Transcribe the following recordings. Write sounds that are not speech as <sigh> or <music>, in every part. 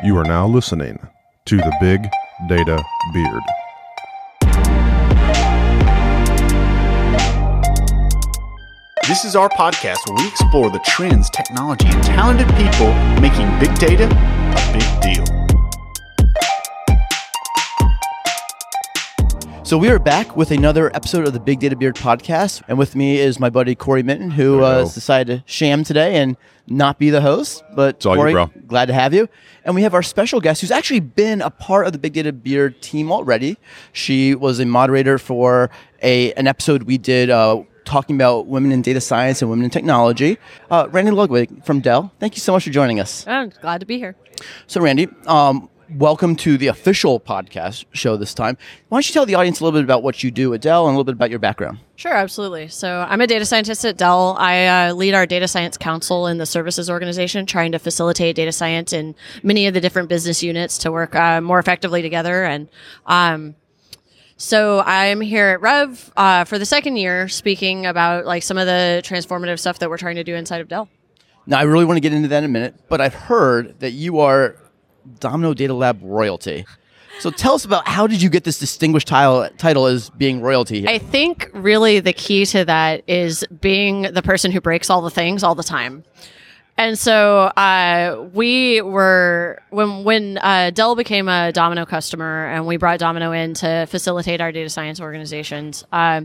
You are now listening to the Big Data Beard. This is our podcast where we explore the trends, technology, and talented people making big data a big deal. So we are back with another episode of the Big Data Beard podcast, and with me is my buddy Cory Minton, who uh, has decided to sham today and not be the host. But all you, Cory, bro. glad to have you. And we have our special guest, who's actually been a part of the Big Data Beard team already. She was a moderator for a an episode we did. Uh, Talking about women in data science and women in technology. Uh, Randi Ludwig from Dell, thank you so much for joining us. I'm glad to be here. So, Randi, um, welcome to the official podcast show this time. Why don't you tell the audience a little bit about what you do at Dell and a little bit about your background? Sure, absolutely. So I'm a data scientist at Dell. I uh, lead our data science council in the services organization, trying to facilitate data science in many of the different business units to work uh, more effectively together. And um, so I'm here at Rev uh, for the second year, speaking about like some of the transformative stuff that we're trying to do inside of Dell. Now, I really want to get into that in a minute, but I've heard that you are Domino Data Lab royalty. So tell us about how did you get this distinguished title, title as being royalty here? I think really the key to that is being the person who breaks all the things all the time. And so uh, we were when when uh, Dell became a Domino customer, and we brought Domino in to facilitate our data science organizations. Uh,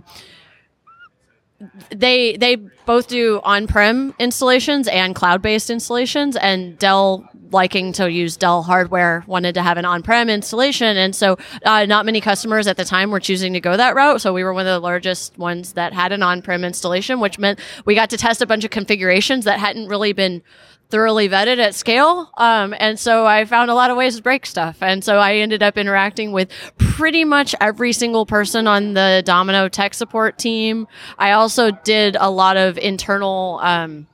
they they both do on-prem installations and cloud-based installations and dell liking to use dell hardware wanted to have an on-prem installation and so uh, not many customers at the time were choosing to go that route so we were one of the largest ones that had an on-prem installation which meant we got to test a bunch of configurations that hadn't really been thoroughly vetted at scale. Um, and so I found a lot of ways to break stuff. And so I ended up interacting with pretty much every single person on the Domino tech support team. I also did a lot of internal, um,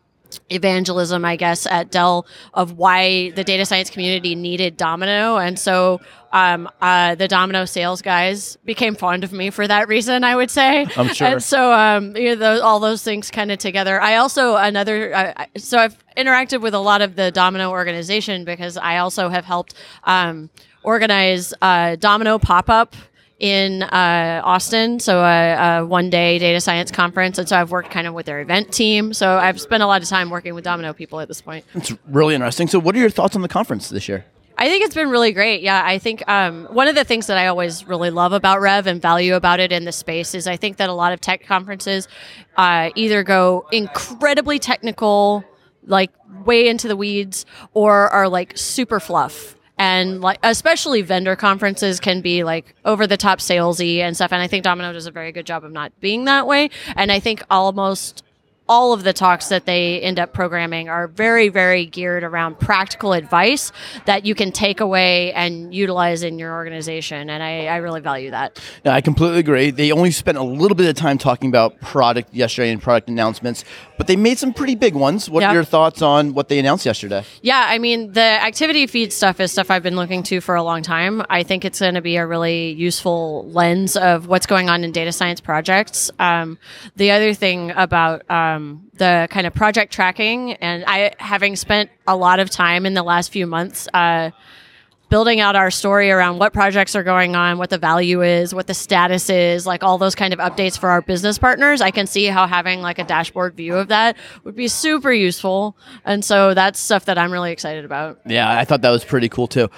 evangelism, I guess, at Dell of why the data science community needed Domino. And so um, uh, the Domino sales guys became fond of me for that reason, I would say. I'm sure. And so um, you know, those, all those things kind of together. I also, another, uh, so I've interacted with a lot of the Domino organization because I also have helped um, organize uh, Domino pop up in uh, Austin, so a, a one day data science conference. And so I've worked kind of with their event team. So I've spent a lot of time working with Domino people at this point. it's really interesting. So, what are your thoughts on the conference this year? I think it's been really great. Yeah, I think um, one of the things that I always really love about Rev and value about it in the space is I think that a lot of tech conferences uh, either go incredibly technical, like way into the weeds, or are like super fluff. And like, especially vendor conferences can be like over the top salesy and stuff. And I think Domino does a very good job of not being that way. And I think almost all of the talks that they end up programming are very, very geared around practical advice that you can take away and utilize in your organization. And I, I really value that. No, I completely agree. They only spent a little bit of time talking about product yesterday and product announcements, but they made some pretty big ones. What Yeah. are your thoughts on what they announced yesterday? Yeah, I mean, the activity feed stuff is stuff I've been looking to for a long time. I think it's going to be a really useful lens of what's going on in data science projects. Um, the other thing about um, the kind of project tracking, and I, having spent a lot of time in the last few months, uh, building out our story around what projects are going on, what the value is, what the status is, like all those kind of updates for our business partners. I can see how having like a dashboard view of that would be super useful. And so that's stuff that I'm really excited about. Yeah, I thought that was pretty cool too.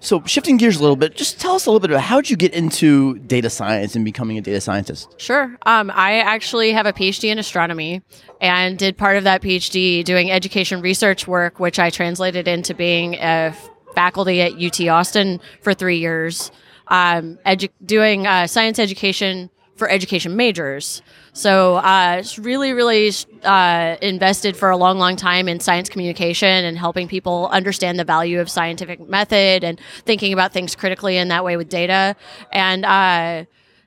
So, shifting gears a little bit, just tell us a little bit about how did you get into data science and becoming a data scientist? Sure. Um, I actually have a PhD in astronomy and did part of that PhD doing education research work, which I translated into being a f- faculty at UT Austin for three years, um, edu- doing uh, science education for education majors. So uh, really, really uh, invested for a long, long time in science communication and helping people understand the value of scientific method and thinking about things critically in that way with data. And uh,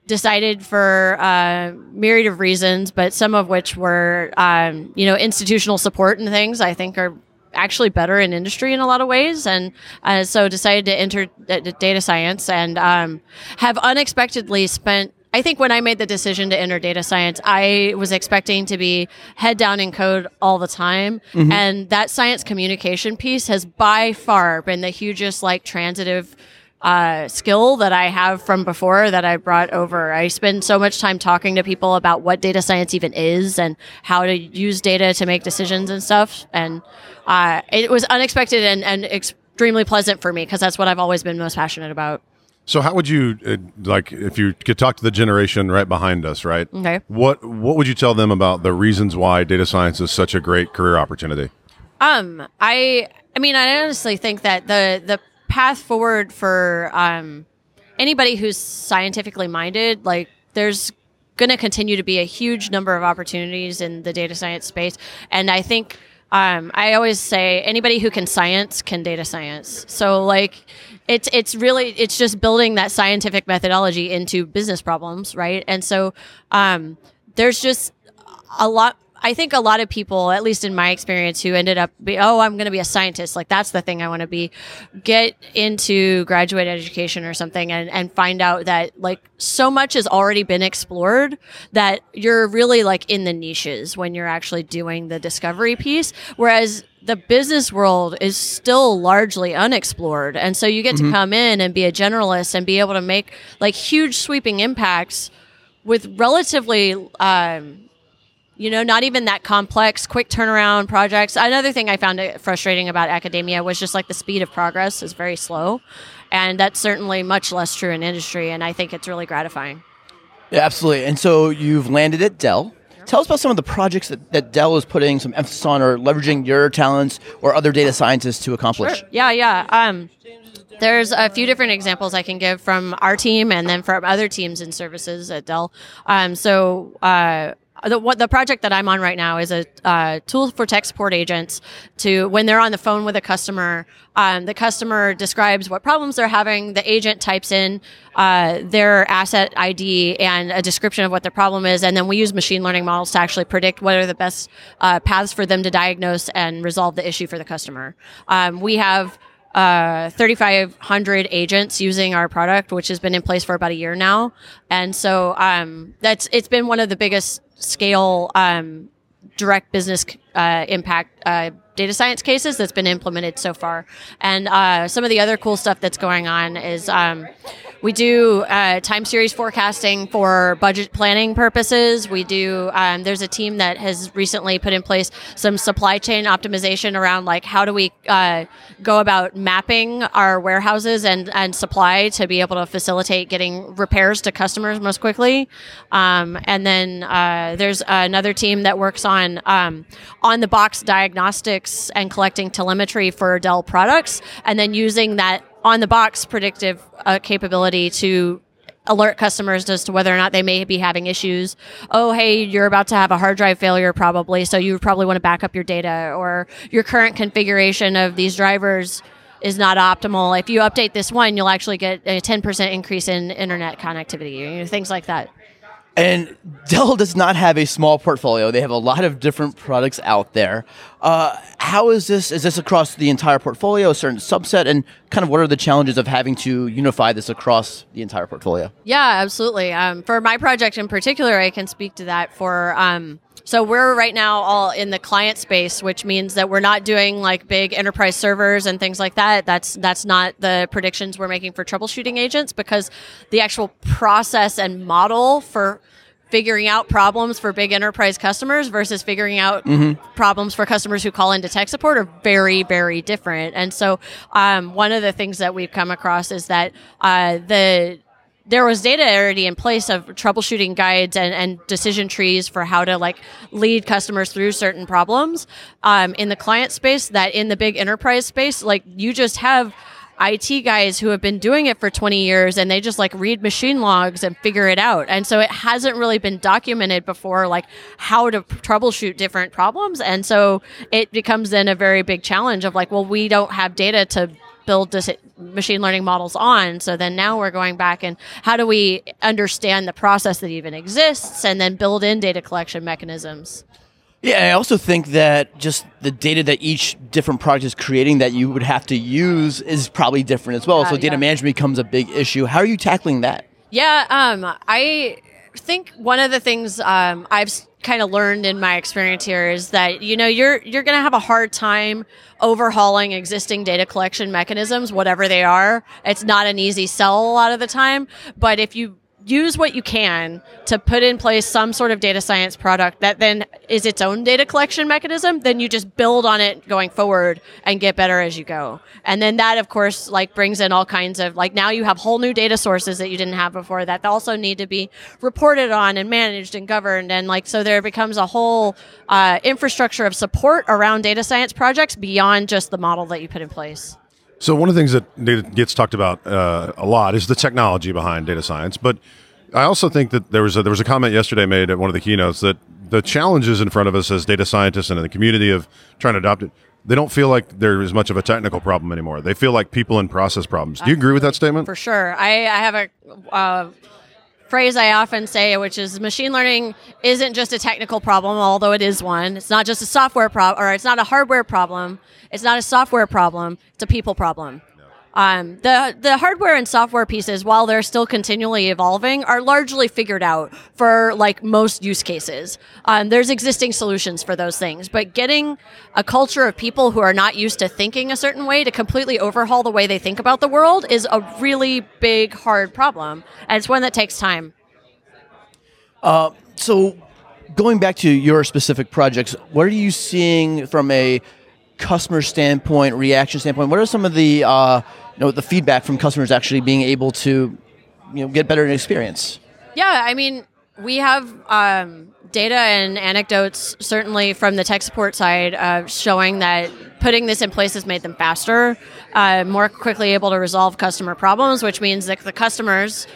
decided for uh, myriad of reasons, but some of which were, um, you know, institutional support and things. I think are actually better in industry in a lot of ways, and uh, so decided to enter d- d- data science and um, have unexpectedly spent. I I think when I made the decision to enter data science, I was expecting to be head down in code all the time. And that science communication piece has by far been the hugest, like, transitive uh, skill that I have from before that I brought over. I spend so much time talking to people about what data science even is and how to use data to make decisions and stuff. And uh, it was unexpected and, and extremely pleasant for me because that's what I've always been most passionate about. So, how would you uh, like if you could talk to the generation right behind us, right? Okay. What What would you tell them about the reasons why data science is such a great career opportunity? Um, I, I mean, I honestly think that the the path forward for um, anybody who's scientifically minded, like there's going to continue to be a huge number of opportunities in the data science space, and I think. Um, I always say anybody who can science can data science. So like it's it's really it's just building that scientific methodology into business problems, right? And so um, there's just a lot I think a lot of people, at least in my experience, who ended up be, oh, I'm going to be a scientist, like that's the thing I want to be, get into graduate education or something and, and find out that like so much has already been explored that you're really like in the niches when you're actually doing the discovery piece. Whereas the business world is still largely unexplored. And so you get to come in and be a generalist and be able to make like huge sweeping impacts with relatively, um, you know, not even that complex, quick turnaround projects. Another thing I found frustrating about academia was just like the speed of progress is very slow. And that's certainly much less true in industry. And I think it's really gratifying. Yeah, absolutely. And so you've landed at Dell. Tell us about some of the projects that, that Dell is putting some emphasis on or leveraging your talents or other data scientists to accomplish. Yeah, yeah. Um, there's a few different examples I can give from our team and then from other teams and services at Dell. Um, so, uh, the, what the project that I'm on right now is a uh, tool for tech support agents to when they're on the phone with a customer, um, the customer describes what problems they're having. The agent types in uh, their asset ID and a description of what their problem is, and then we use machine learning models to actually predict what are the best uh, paths for them to diagnose and resolve the issue for the customer. Um, we have uh, 3,500 agents using our product, which has been in place for about a year now. And so um, that's it's been one of the biggest scale um, direct business uh, impact uh, data science cases that's been implemented so far. And uh, some of the other cool stuff that's going on is um, we do uh, time series forecasting for budget planning purposes. We do. Um, there's a team that has recently put in place some supply chain optimization around like how do we uh, go about mapping our warehouses and and supply to be able to facilitate getting repairs to customers most quickly. Um, and then uh, there's another team that works on um, on the box diagnostics and collecting telemetry for Dell products, and then using that on the box predictive uh, capability to alert customers as to whether or not they may be having issues. Oh, hey, you're about to have a hard drive failure probably, so you probably want to back up your data or your current configuration of these drivers is not optimal. If you update this one, you'll actually get a 10% increase in internet connectivity, you know, things like that. And Dell does not have a small portfolio. They have a lot of different products out there. Uh, how is this? Is this across the entire portfolio, a certain subset? And kind of what are the challenges of having to unify this across the entire portfolio? Yeah, absolutely. Um, for my project in particular, I can speak to that for. Um, so we're right now all in the client space, which means that we're not doing like big enterprise servers and things like that. That's that's not the predictions we're making for troubleshooting agents because the actual process and model for figuring out problems for big enterprise customers versus figuring out problems for customers who call into tech support are very very different. And so um, one of the things that we've come across is that uh, the there was data already in place of troubleshooting guides and, and decision trees for how to like lead customers through certain problems um, in the client space that in the big enterprise space like you just have IT guys who have been doing it for 20 years and they just like read machine logs and figure it out. And so it hasn't really been documented before, like how to troubleshoot different problems. And so it becomes then a very big challenge of like, well, we don't have data to build this machine learning models on. So then now we're going back and how do we understand the process that even exists and then build in data collection mechanisms? Yeah, I also think that just the data that each different product is creating that you would have to use is probably different as well. Yeah, so data yeah. management becomes a big issue. How are you tackling that? Yeah, um, I think one of the things um, I've kind of learned in my experience here is that you know you're you're going to have a hard time overhauling existing data collection mechanisms, whatever they are. It's not an easy sell a lot of the time, but if you use what you can to put in place some sort of data science product that then is its own data collection mechanism then you just build on it going forward and get better as you go. And then that of course like brings in all kinds of like now you have whole new data sources that you didn't have before that also need to be reported on and managed and governed. And like so there becomes a whole uh, infrastructure of support around data science projects beyond just the model that you put in place So one of the things that gets talked about uh, a lot is the technology behind data science, but I also think that there was a, there was a comment yesterday made at one of the keynotes that the challenges in front of us as data scientists and in the community of trying to adopt it, they don't feel like there is much of a technical problem anymore. They feel like people and process problems. Do you agree with that statement? For sure. I, I have a uh, phrase I often say, which is machine learning isn't just a technical problem, although it is one. It's not just a software problem, or it's not a hardware problem. It's not a software problem. It's a people problem. Um, the the hardware and software pieces, while they're still continually evolving, are largely figured out for like most use cases. Um, there's existing solutions for those things, but getting a culture of people who are not used to thinking a certain way to completely overhaul the way they think about the world is a really big, hard problem, and it's one that takes time. So, going back to your specific projects, what are you seeing from a customer standpoint, reaction standpoint? What are some of the uh, you know the feedback from customers actually being able to you know get better in experience? Yeah, I mean, we have um, data and anecdotes, certainly from the tech support side, uh, showing that putting this in place has made them faster, uh, more quickly able to resolve customer problems, which means that the customers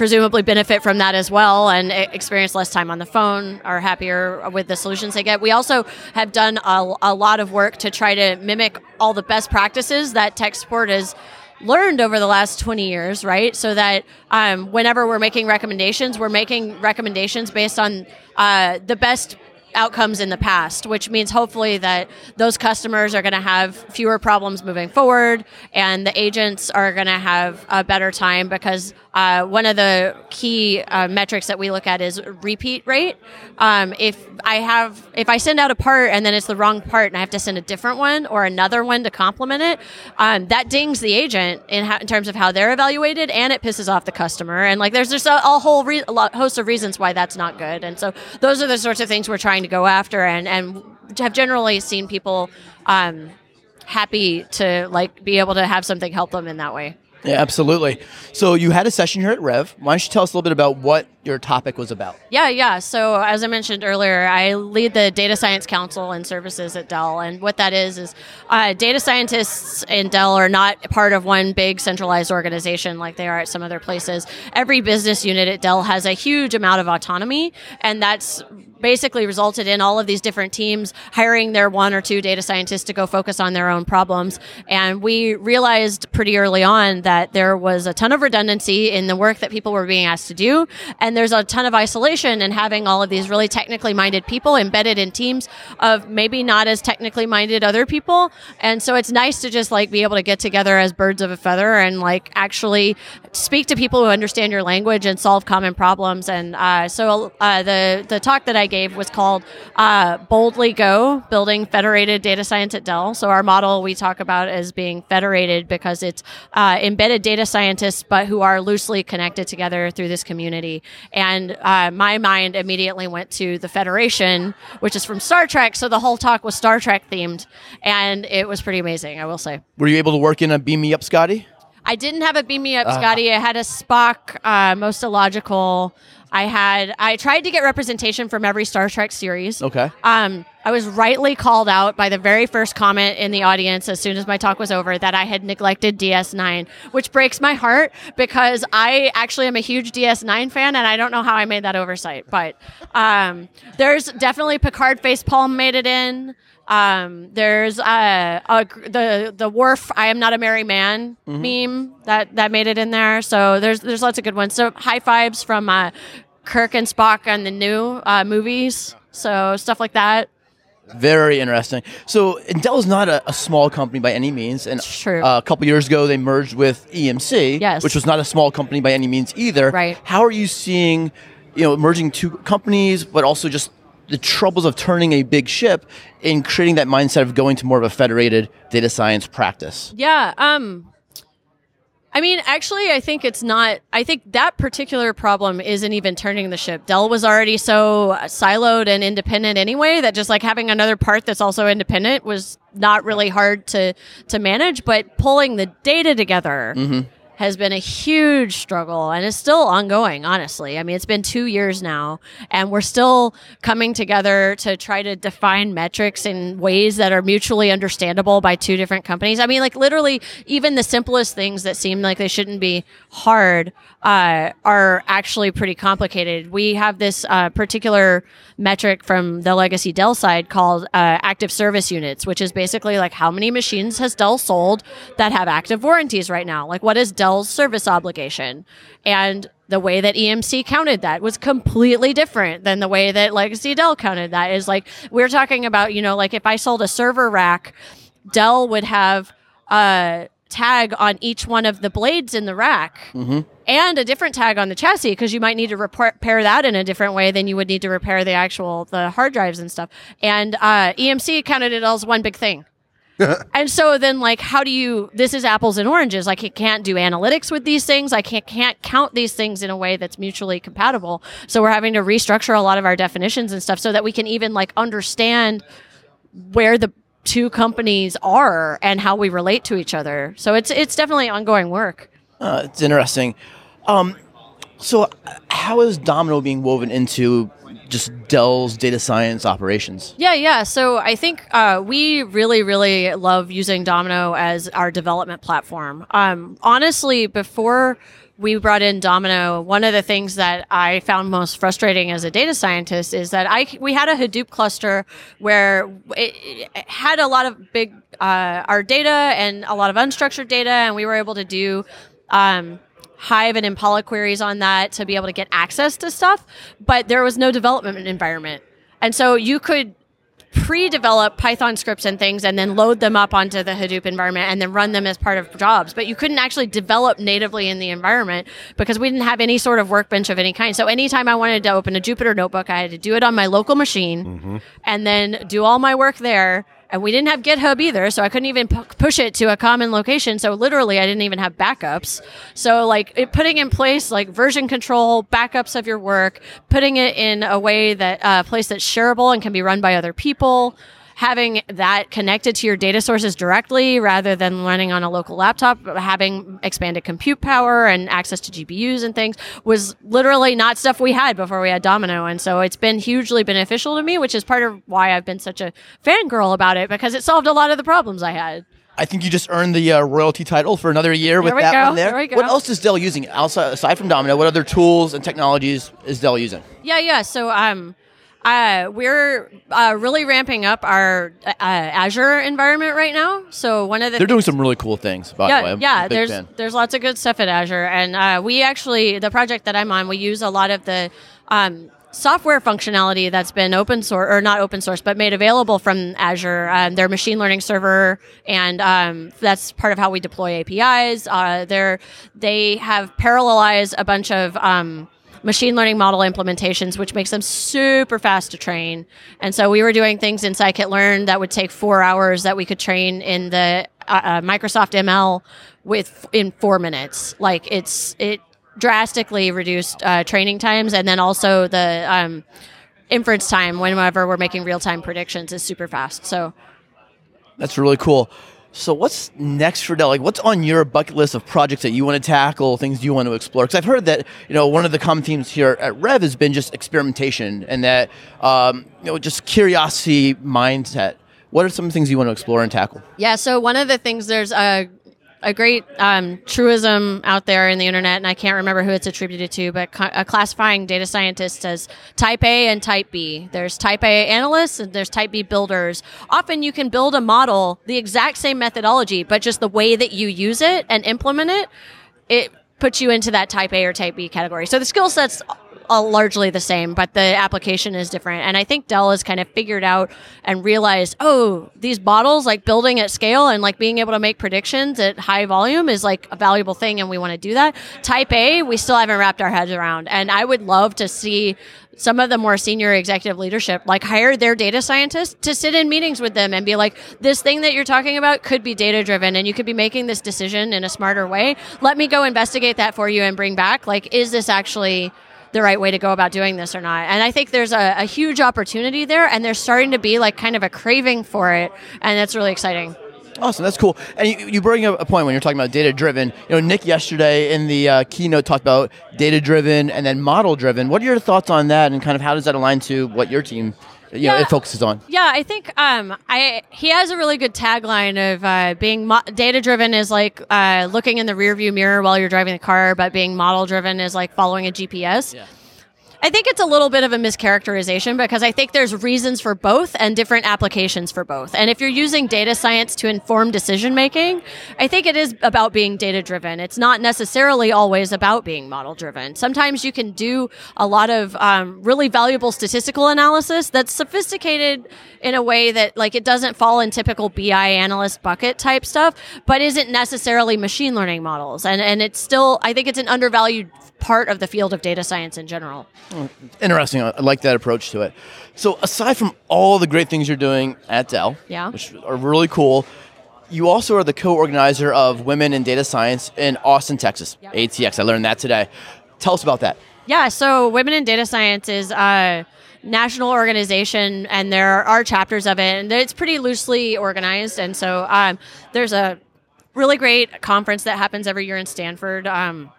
presumably benefit from that as well and experience less time on the phone, are happier with the solutions they get. We also have done a, a lot of work to try to mimic all the best practices that tech support has learned over the last 20 years, right? So that um, whenever we're making recommendations, we're making recommendations based on uh, the best outcomes in the past, which means hopefully that those customers are going to have fewer problems moving forward and the agents are going to have a better time because uh, one of the key uh, metrics that we look at is repeat rate. Um, if I have, if I send out a part and then it's the wrong part and I have to send a different one or another one to complement it, um, that dings the agent in, ha- in terms of how they're evaluated and it pisses off the customer. And like, there's just a, a whole re- a lot, host of reasons why that's not good. And so those are the sorts of things we're trying to go after and, and have generally seen people um, happy to like be able to have something help them in that way. Yeah, absolutely. So you had a session here at Rev. Why don't you tell us a little bit about what your topic was about? Yeah, yeah. So as I mentioned earlier, I lead the Data Science Council and services at Dell, and what that is is uh, data scientists in Dell are not part of one big centralized organization like they are at some other places. Every business unit at Dell has a huge amount of autonomy, and that's basically resulted in all of these different teams hiring their one or two data scientists to go focus on their own problems. And we realized pretty early on that there was a ton of redundancy in the work that people were being asked to do. And there's a ton of isolation in having all of these really technically minded people embedded in teams of maybe not as technically minded other people. And so it's nice to just like be able to get together as birds of a feather and like actually speak to people who understand your language and solve common problems. And uh, so uh, the, the talk that I gave was called uh, Boldly Go Building Federated Data Science at Dell. So, our model we talk about as being federated because it's uh, embedded data scientists, but who are loosely connected together through this community. And uh, my mind immediately went to the Federation, which is from Star Trek. So, the whole talk was Star Trek themed. And it was pretty amazing, I will say. Were you able to work in a Beam Me Up, Scotty? I didn't have a beam me up, Scotty. I had a Spock, uh, most illogical. I had I tried to get representation from every Star Trek series. Okay. Um, I was rightly called out by the very first comment in the audience as soon as my talk was over that I had neglected DS9, which breaks my heart because I actually am a huge DS9 fan and I don't know how I made that oversight. But um, there's definitely Picard facepalm made it in. Um, there's uh, a, the the Worf I am not a merry man meme that that made it in there. So there's there's lots of good ones. So high fives from uh, Kirk and Spock on the new uh, movies. So stuff like that. Very interesting. So, and Dell is not a, a small company by any means. And True. Uh, a couple years ago, they merged with EMC, Yes. which was not a small company by any means either. Right. How are you seeing you know, merging two companies, but also just the troubles of turning a big ship and creating that mindset of going to more of a federated data science practice. Yeah. Um, I mean, actually, I think it's not. I think that particular problem isn't even turning the ship. Dell was already so siloed and independent anyway that just like having another part that's also independent was not really hard to to manage. But pulling the data together has been a huge struggle and is still ongoing, honestly. I mean, it's been two years now, and we're still coming together to try to define metrics in ways that are mutually understandable by two different companies. I mean, like literally, even the simplest things that seem like they shouldn't be hard uh, are actually pretty complicated. We have this uh, particular metric from the legacy Dell side called uh, active service units, which is basically like how many machines has Dell sold that have active warranties right now? Like, what is Dell's service obligation? And the way that EMC counted that was completely different than the way that Legacy Dell counted that. Is like, we're talking about, you know, like if I sold a server rack, Dell would have a tag on each one of the blades in the rack and a different tag on the chassis because you might need to repair repair that in a different way than you would need to repair the actual the hard drives and stuff. And uh, EMC counted it all as one big thing. <laughs> and so then like how do you this is apples and oranges like it can't do analytics with these things i can't can't count these things in a way that's mutually compatible so we're having to restructure a lot of our definitions and stuff so that we can even like understand where the two companies are and how we relate to each other so it's it's definitely ongoing work Uh, it's interesting. Um, so, uh, how is Domino being woven into just Dell's data science operations? Yeah, yeah. So I think uh, we really, really love using Domino as our development platform. Um, honestly, before we brought in Domino, one of the things that I found most frustrating as a data scientist is that I we had a Hadoop cluster where it, it had a lot of big uh, our data and a lot of unstructured data, and we were able to do. Um, Hive and Impala queries on that to be able to get access to stuff, but there was no development environment. And so you could pre-develop Python scripts and things and then load them up onto the Hadoop environment and then run them as part of jobs. But you couldn't actually develop natively in the environment because we didn't have any sort of workbench of any kind. So anytime I wanted to open a Jupyter notebook, I had to do it on my local machine mm-hmm. and then do all my work there. And we didn't have GitHub either, so I couldn't even pu- push it to a common location. So literally, I didn't even have backups. So like it, putting in place like version control, backups of your work, putting it in a way that a uh, place that's shareable and can be run by other people. Having that connected to your data sources directly rather than running on a local laptop, having expanded compute power and access to GPUs and things was literally not stuff we had before we had Domino. And so it's been hugely beneficial to me, which is part of why I've been such a fangirl about it because it solved a lot of the problems I had. I think you just earned the uh, royalty title for another year with that go, one there. there. What else is Dell using outside aside from Domino? What other tools and technologies is Dell using? Yeah, yeah. So um, uh, we're uh, really ramping up our uh, Azure environment right now. So one of the They're doing some really cool things. By the way, yeah, I'm yeah. There's fan. there's lots of good stuff at Azure, and uh, we actually the project that I'm on, we use a lot of the um, software functionality that's been open source or not open source, but made available from Azure. Um, their machine learning server, and um, that's part of how we deploy APIs. Uh, they're they have parallelized a bunch of um, machine learning model implementations, which makes them super fast to train. And so we were doing things in scikit-learn that would take four hours that we could train in the uh, uh, Microsoft ML with in four minutes. Like it's it drastically reduced uh, training times, and then also the um, inference time whenever we're making real time predictions is super fast. So That's really cool. So what's next for Dell? Like, what's on your bucket list of projects that you want to tackle, things you want to explore? Because I've heard that you know one of the common themes here at Rev has been just experimentation and that um, you know just curiosity mindset. What are some things you want to explore and tackle? Yeah, so one of the things there's a a great um, truism out there in the internet, and I can't remember who it's attributed to, but uh, classifying data scientists as type A and type B. There's type A analysts and there's type B builders. Often you can build a model, the exact same methodology, but just the way that you use it and implement it, it puts you into that type A or type B category. So the skill sets largely the same, but the application is different. And I think Dell has kind of figured out and realized, oh, these bottles, like building at scale and like being able to make predictions at high volume is like a valuable thing, and we want to do that. Type A, we still haven't wrapped our heads around, and I would love to see some of the more senior executive leadership like hire their data scientists to sit in meetings with them and be like this thing that you're talking about could be data driven and you could be making this decision in a smarter way let me go investigate that for you and bring back like is this actually the right way to go about doing this or not. And I think there's a, a huge opportunity there, and there's starting to be like kind of a craving for it, and that's really exciting. Awesome, that's cool. And you, you bring up a point when you're talking about data driven. You know, Nick yesterday in the uh, keynote talked about data driven and then model driven. What are your thoughts on that, and kind of how does that align to what your team? You know, Yeah. it focuses on. Yeah, I think um, I he has a really good tagline of uh, being mo- data driven is like uh, looking in the rearview mirror while you're driving the car, but being model driven is like following a GPS. Yeah. I think it's a little bit of a mischaracterization because I think there's reasons for both and different applications for both. And if you're using data science to inform decision making, I think it is about being data driven. It's not necessarily always about being model driven. Sometimes you can do a lot of um, really valuable statistical analysis that's sophisticated in a way that like it doesn't fall in typical BI analyst bucket type stuff, but isn't necessarily machine learning models. And and it's still I think it's an undervalued part of the field of data science in general. Interesting. I like that approach to it. So, aside from all the great things you're doing at Dell, Yeah. which are really cool, you also are the co-organizer of Women in Data Science in Austin, Texas, Yep. ATX. I learned that today. Tell us about that. Yeah, so Women in Data Science is a national organization, and there are chapters of it, and it's pretty loosely organized. And so um, there's a really great conference that happens every year in Stanford. Um,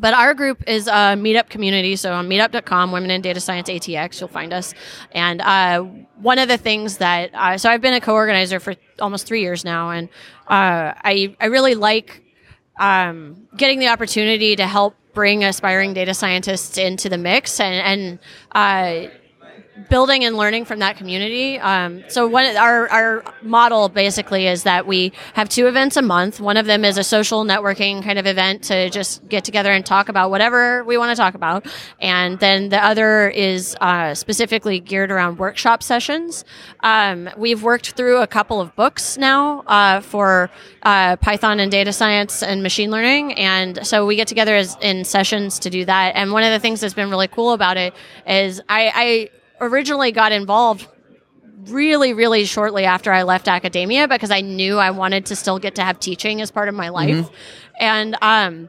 but our group is a meetup community. So on meetup.com, Women in Data Science ATX, you'll find us. And uh, one of the things that, so I've been a co organizer for almost three years now, and uh, I, I really like um, getting the opportunity to help bring aspiring data scientists into the mix and, and uh, building and learning from that community. Um, so one our our model basically is that we have two events a month. One of them is a social networking kind of event to just get together and talk about whatever we want to talk about, and then the other is uh, specifically geared around workshop sessions. Um, we've worked through a couple of books now uh, for uh, Python and data science and machine learning, and so we get together as, in sessions to do that. And one of the things that's been really cool about it is I, I originally got involved really, really shortly after I left academia because I knew I wanted to still get to have teaching as part of my life. And um,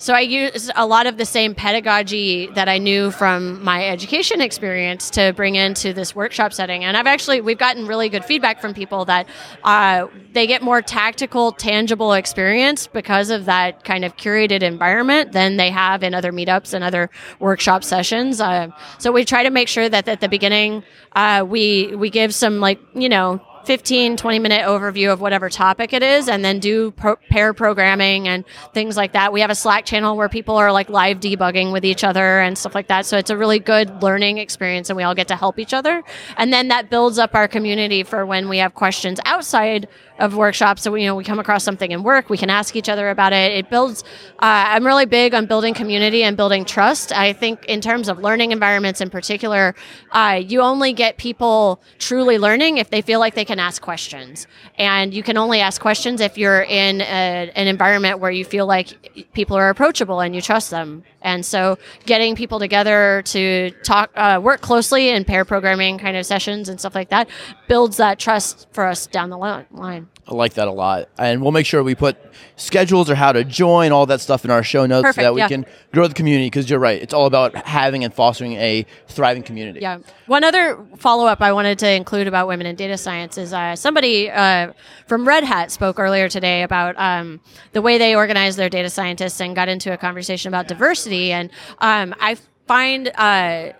so I use a lot of the same pedagogy that I knew from my education experience to bring into this workshop setting. And I've actually, we've gotten really good feedback from people that uh, they get more tactical, tangible experience because of that kind of curated environment than they have in other meetups and other workshop sessions. Uh, so we try to make sure that at the beginning, uh, we, we give some like, you know, 15 20 minute overview of whatever topic it is and then do pro- pair programming and things like that. We have a slack channel where people are like live debugging with each other and stuff like that. So it's a really good learning experience and we all get to help each other. And then that builds up our community for when we have questions outside of workshops. So we, you know we come across something in work we can ask each other about it. It builds uh, i'm really big on building community and building trust. I think in terms of learning environments in particular uh, you only get people truly learning if they feel like they can ask questions. And you can only ask questions if you're in a, an environment where you feel like people are approachable and you trust them and so getting people together to talk uh, work closely in pair programming kind of sessions and stuff like that builds that trust for us down the line I like that a lot. And we'll make sure we put schedules or how to join, all that stuff in our show notes so that we yeah. can grow the community because you're right. It's all about having and fostering a thriving community. Yeah. One other follow up I wanted to include about women in data science is uh, somebody uh, from Red Hat spoke earlier today about um, the way they organize their data scientists and got into a conversation about diversity. And um, I find. Uh,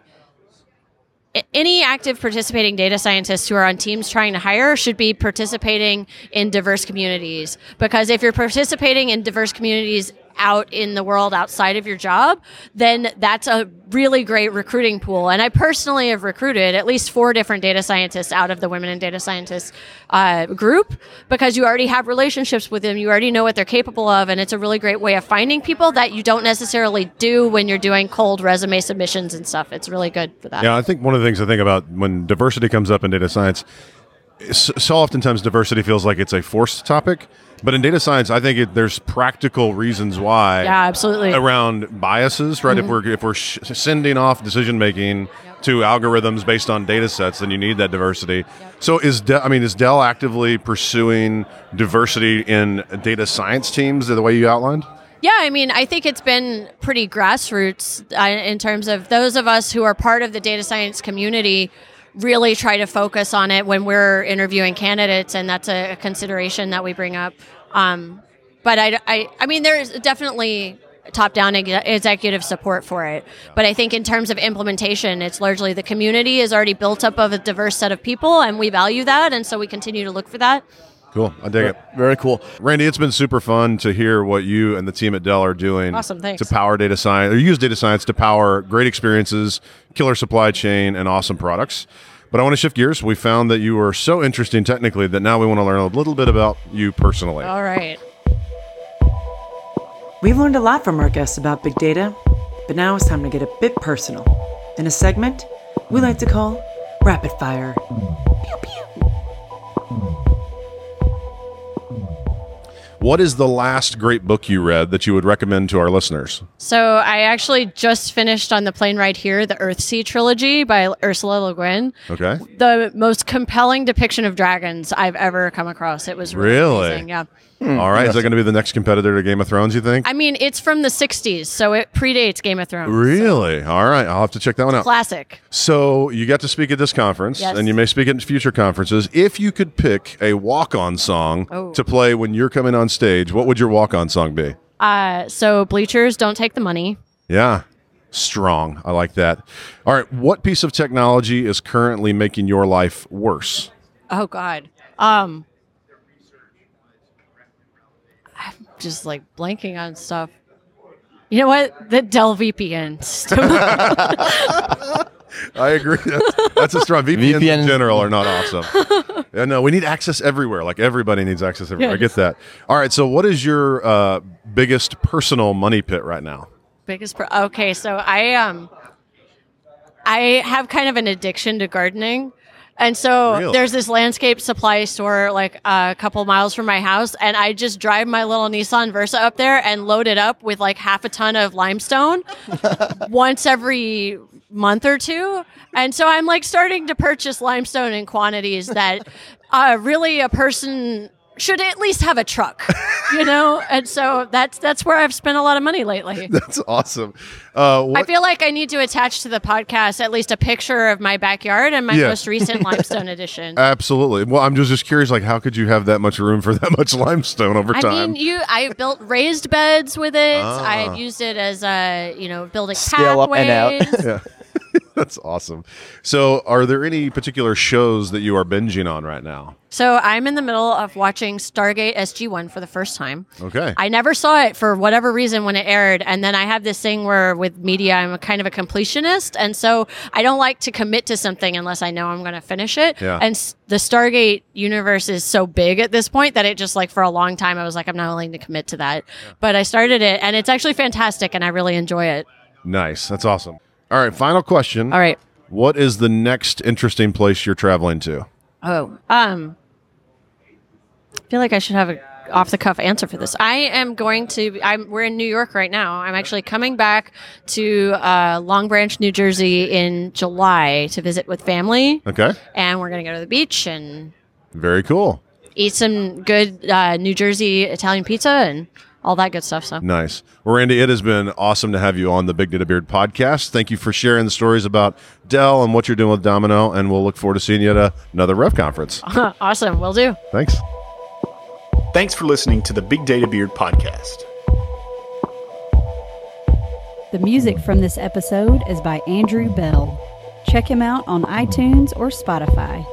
any active participating data scientists who are on teams trying to hire should be participating in diverse communities. Because if you're participating in diverse communities out in the world outside of your job, then that's a really great recruiting pool. And I personally have recruited at least four different data scientists out of the Women in Data Scientists uh, group because you already have relationships with them. You already know what they're capable of. And it's a really great way of finding people that you don't necessarily do when you're doing cold resume submissions and stuff. It's really good for that. Yeah, I think one of the things I think about when diversity comes up in data science, so oftentimes diversity feels like it's a forced topic. But in data science, I think it, there's practical reasons why. Yeah, absolutely. Around biases, right? If we're if we're sh- sending off decision making to algorithms based on data sets, then you need that diversity. So is De- I mean is Dell actively pursuing diversity in data science teams the way you outlined? Yeah, I mean, I think it's been pretty grassroots uh, in terms of those of us who are part of the data science community really try to focus on it when we're interviewing candidates, and that's a, consideration that we bring up. Um, but I, I, I mean, there's definitely top-down ex- executive support for it. But I think in terms of implementation, it's largely the community is already built up of a diverse set of people, and we value that, and so we continue to look for that. Cool, I dig it. Very cool. Randi, it's been super fun to hear what you and the team at Dell are doing. Awesome, thanks. To power data science, or use data science to power great experiences, killer supply chain, and awesome products. But I want to shift gears. We found that you are so interesting technically that now we want to learn a little bit about you personally. All right. We've learned a lot from our guests about big data, but now it's time to get a bit personal in a segment we like to call Rapid Fire. Pew, pew. What is the last great book you read that you would recommend to our listeners? So I actually just finished on the plane right here the Earthsea trilogy by Ursula Le Guin. Okay. The most compelling depiction of dragons I've ever come across. It was really, Really? amazing, yeah. All right. Is that going to be the next competitor to Game of Thrones, you think? I mean, it's from the '60s, so it predates Game of Thrones. really? All right. I'll have to check that one out. Classic. So you got to speak at this conference, Yes. and you may speak at future conferences. If you could pick a walk-on song Oh. to play when you're coming on stage, what would your walk-on song be? Uh, so bleachers don't take the money. Yeah, strong. I like that. All right, what piece of technology is currently making your life worse? Oh God. Um, I'm just like blanking on stuff. You know what? The Dell VPN. I agree. That's, that's a strong VPNs in general are not awesome. yeah, no, we need access everywhere. Like everybody needs access everywhere. I get that. All right, so what is your uh, biggest personal money pit right now? biggest pro- okay so i um i have kind of an addiction to gardening and so Really? there's this landscape supply store like a couple miles from my house and i just drive my little nissan versa up there and load it up with like half a ton of limestone <laughs> once every month or two and so i'm like starting to purchase limestone in quantities that uh, really a person should at least have a truck you know <laughs> and so that's that's where i've spent a lot of money lately <laughs> That's awesome. Uh, I feel like I need to attach to the podcast at least a picture of my backyard and my Yeah. most recent <laughs> limestone edition. absolutely. Well, I'm just, just curious, like, how could you have that much room for that much limestone over time? I mean, you. I built raised beds with it. Ah. I've used it as a, you know, building Scale up and out. yeah. <laughs> That's awesome. So, are there any particular shows that you are binging on right now? so I'm in the middle of watching Stargate SG-1 for the first time. Okay. I never saw it for whatever reason when it aired, and then I have this thing where with media I'm a kind of a completionist, and so I don't like to commit to something unless I know I'm going to finish it. Yeah. And the Stargate universe is so big at this point that it just like for a long time I was like I'm not willing to commit to that, but I started it, and it's actually fantastic, and I really enjoy it. nice. That's awesome. All right. Final question. All right. What is the next interesting place you're traveling to? Oh, um, I feel like I should have a off the cuff answer for this. I am going to. I'm. We're in New York right now. I'm actually coming back to uh, Long Branch, New Jersey, in July to visit with family, Okay. and we're gonna go to the beach and Very cool. eat some good uh, New Jersey Italian pizza and all that good stuff. So Nice. Well, Randi, it has been awesome to have you on the Big Data Beard podcast. Thank you for sharing the stories about Dell and what you're doing with Domino, and we'll look forward to seeing you at another Rev conference. <laughs> awesome. Will do. Thanks. Thanks for listening to the Big Data Beard podcast. The music from this episode is by Andrew Bell. Check him out on iTunes or Spotify.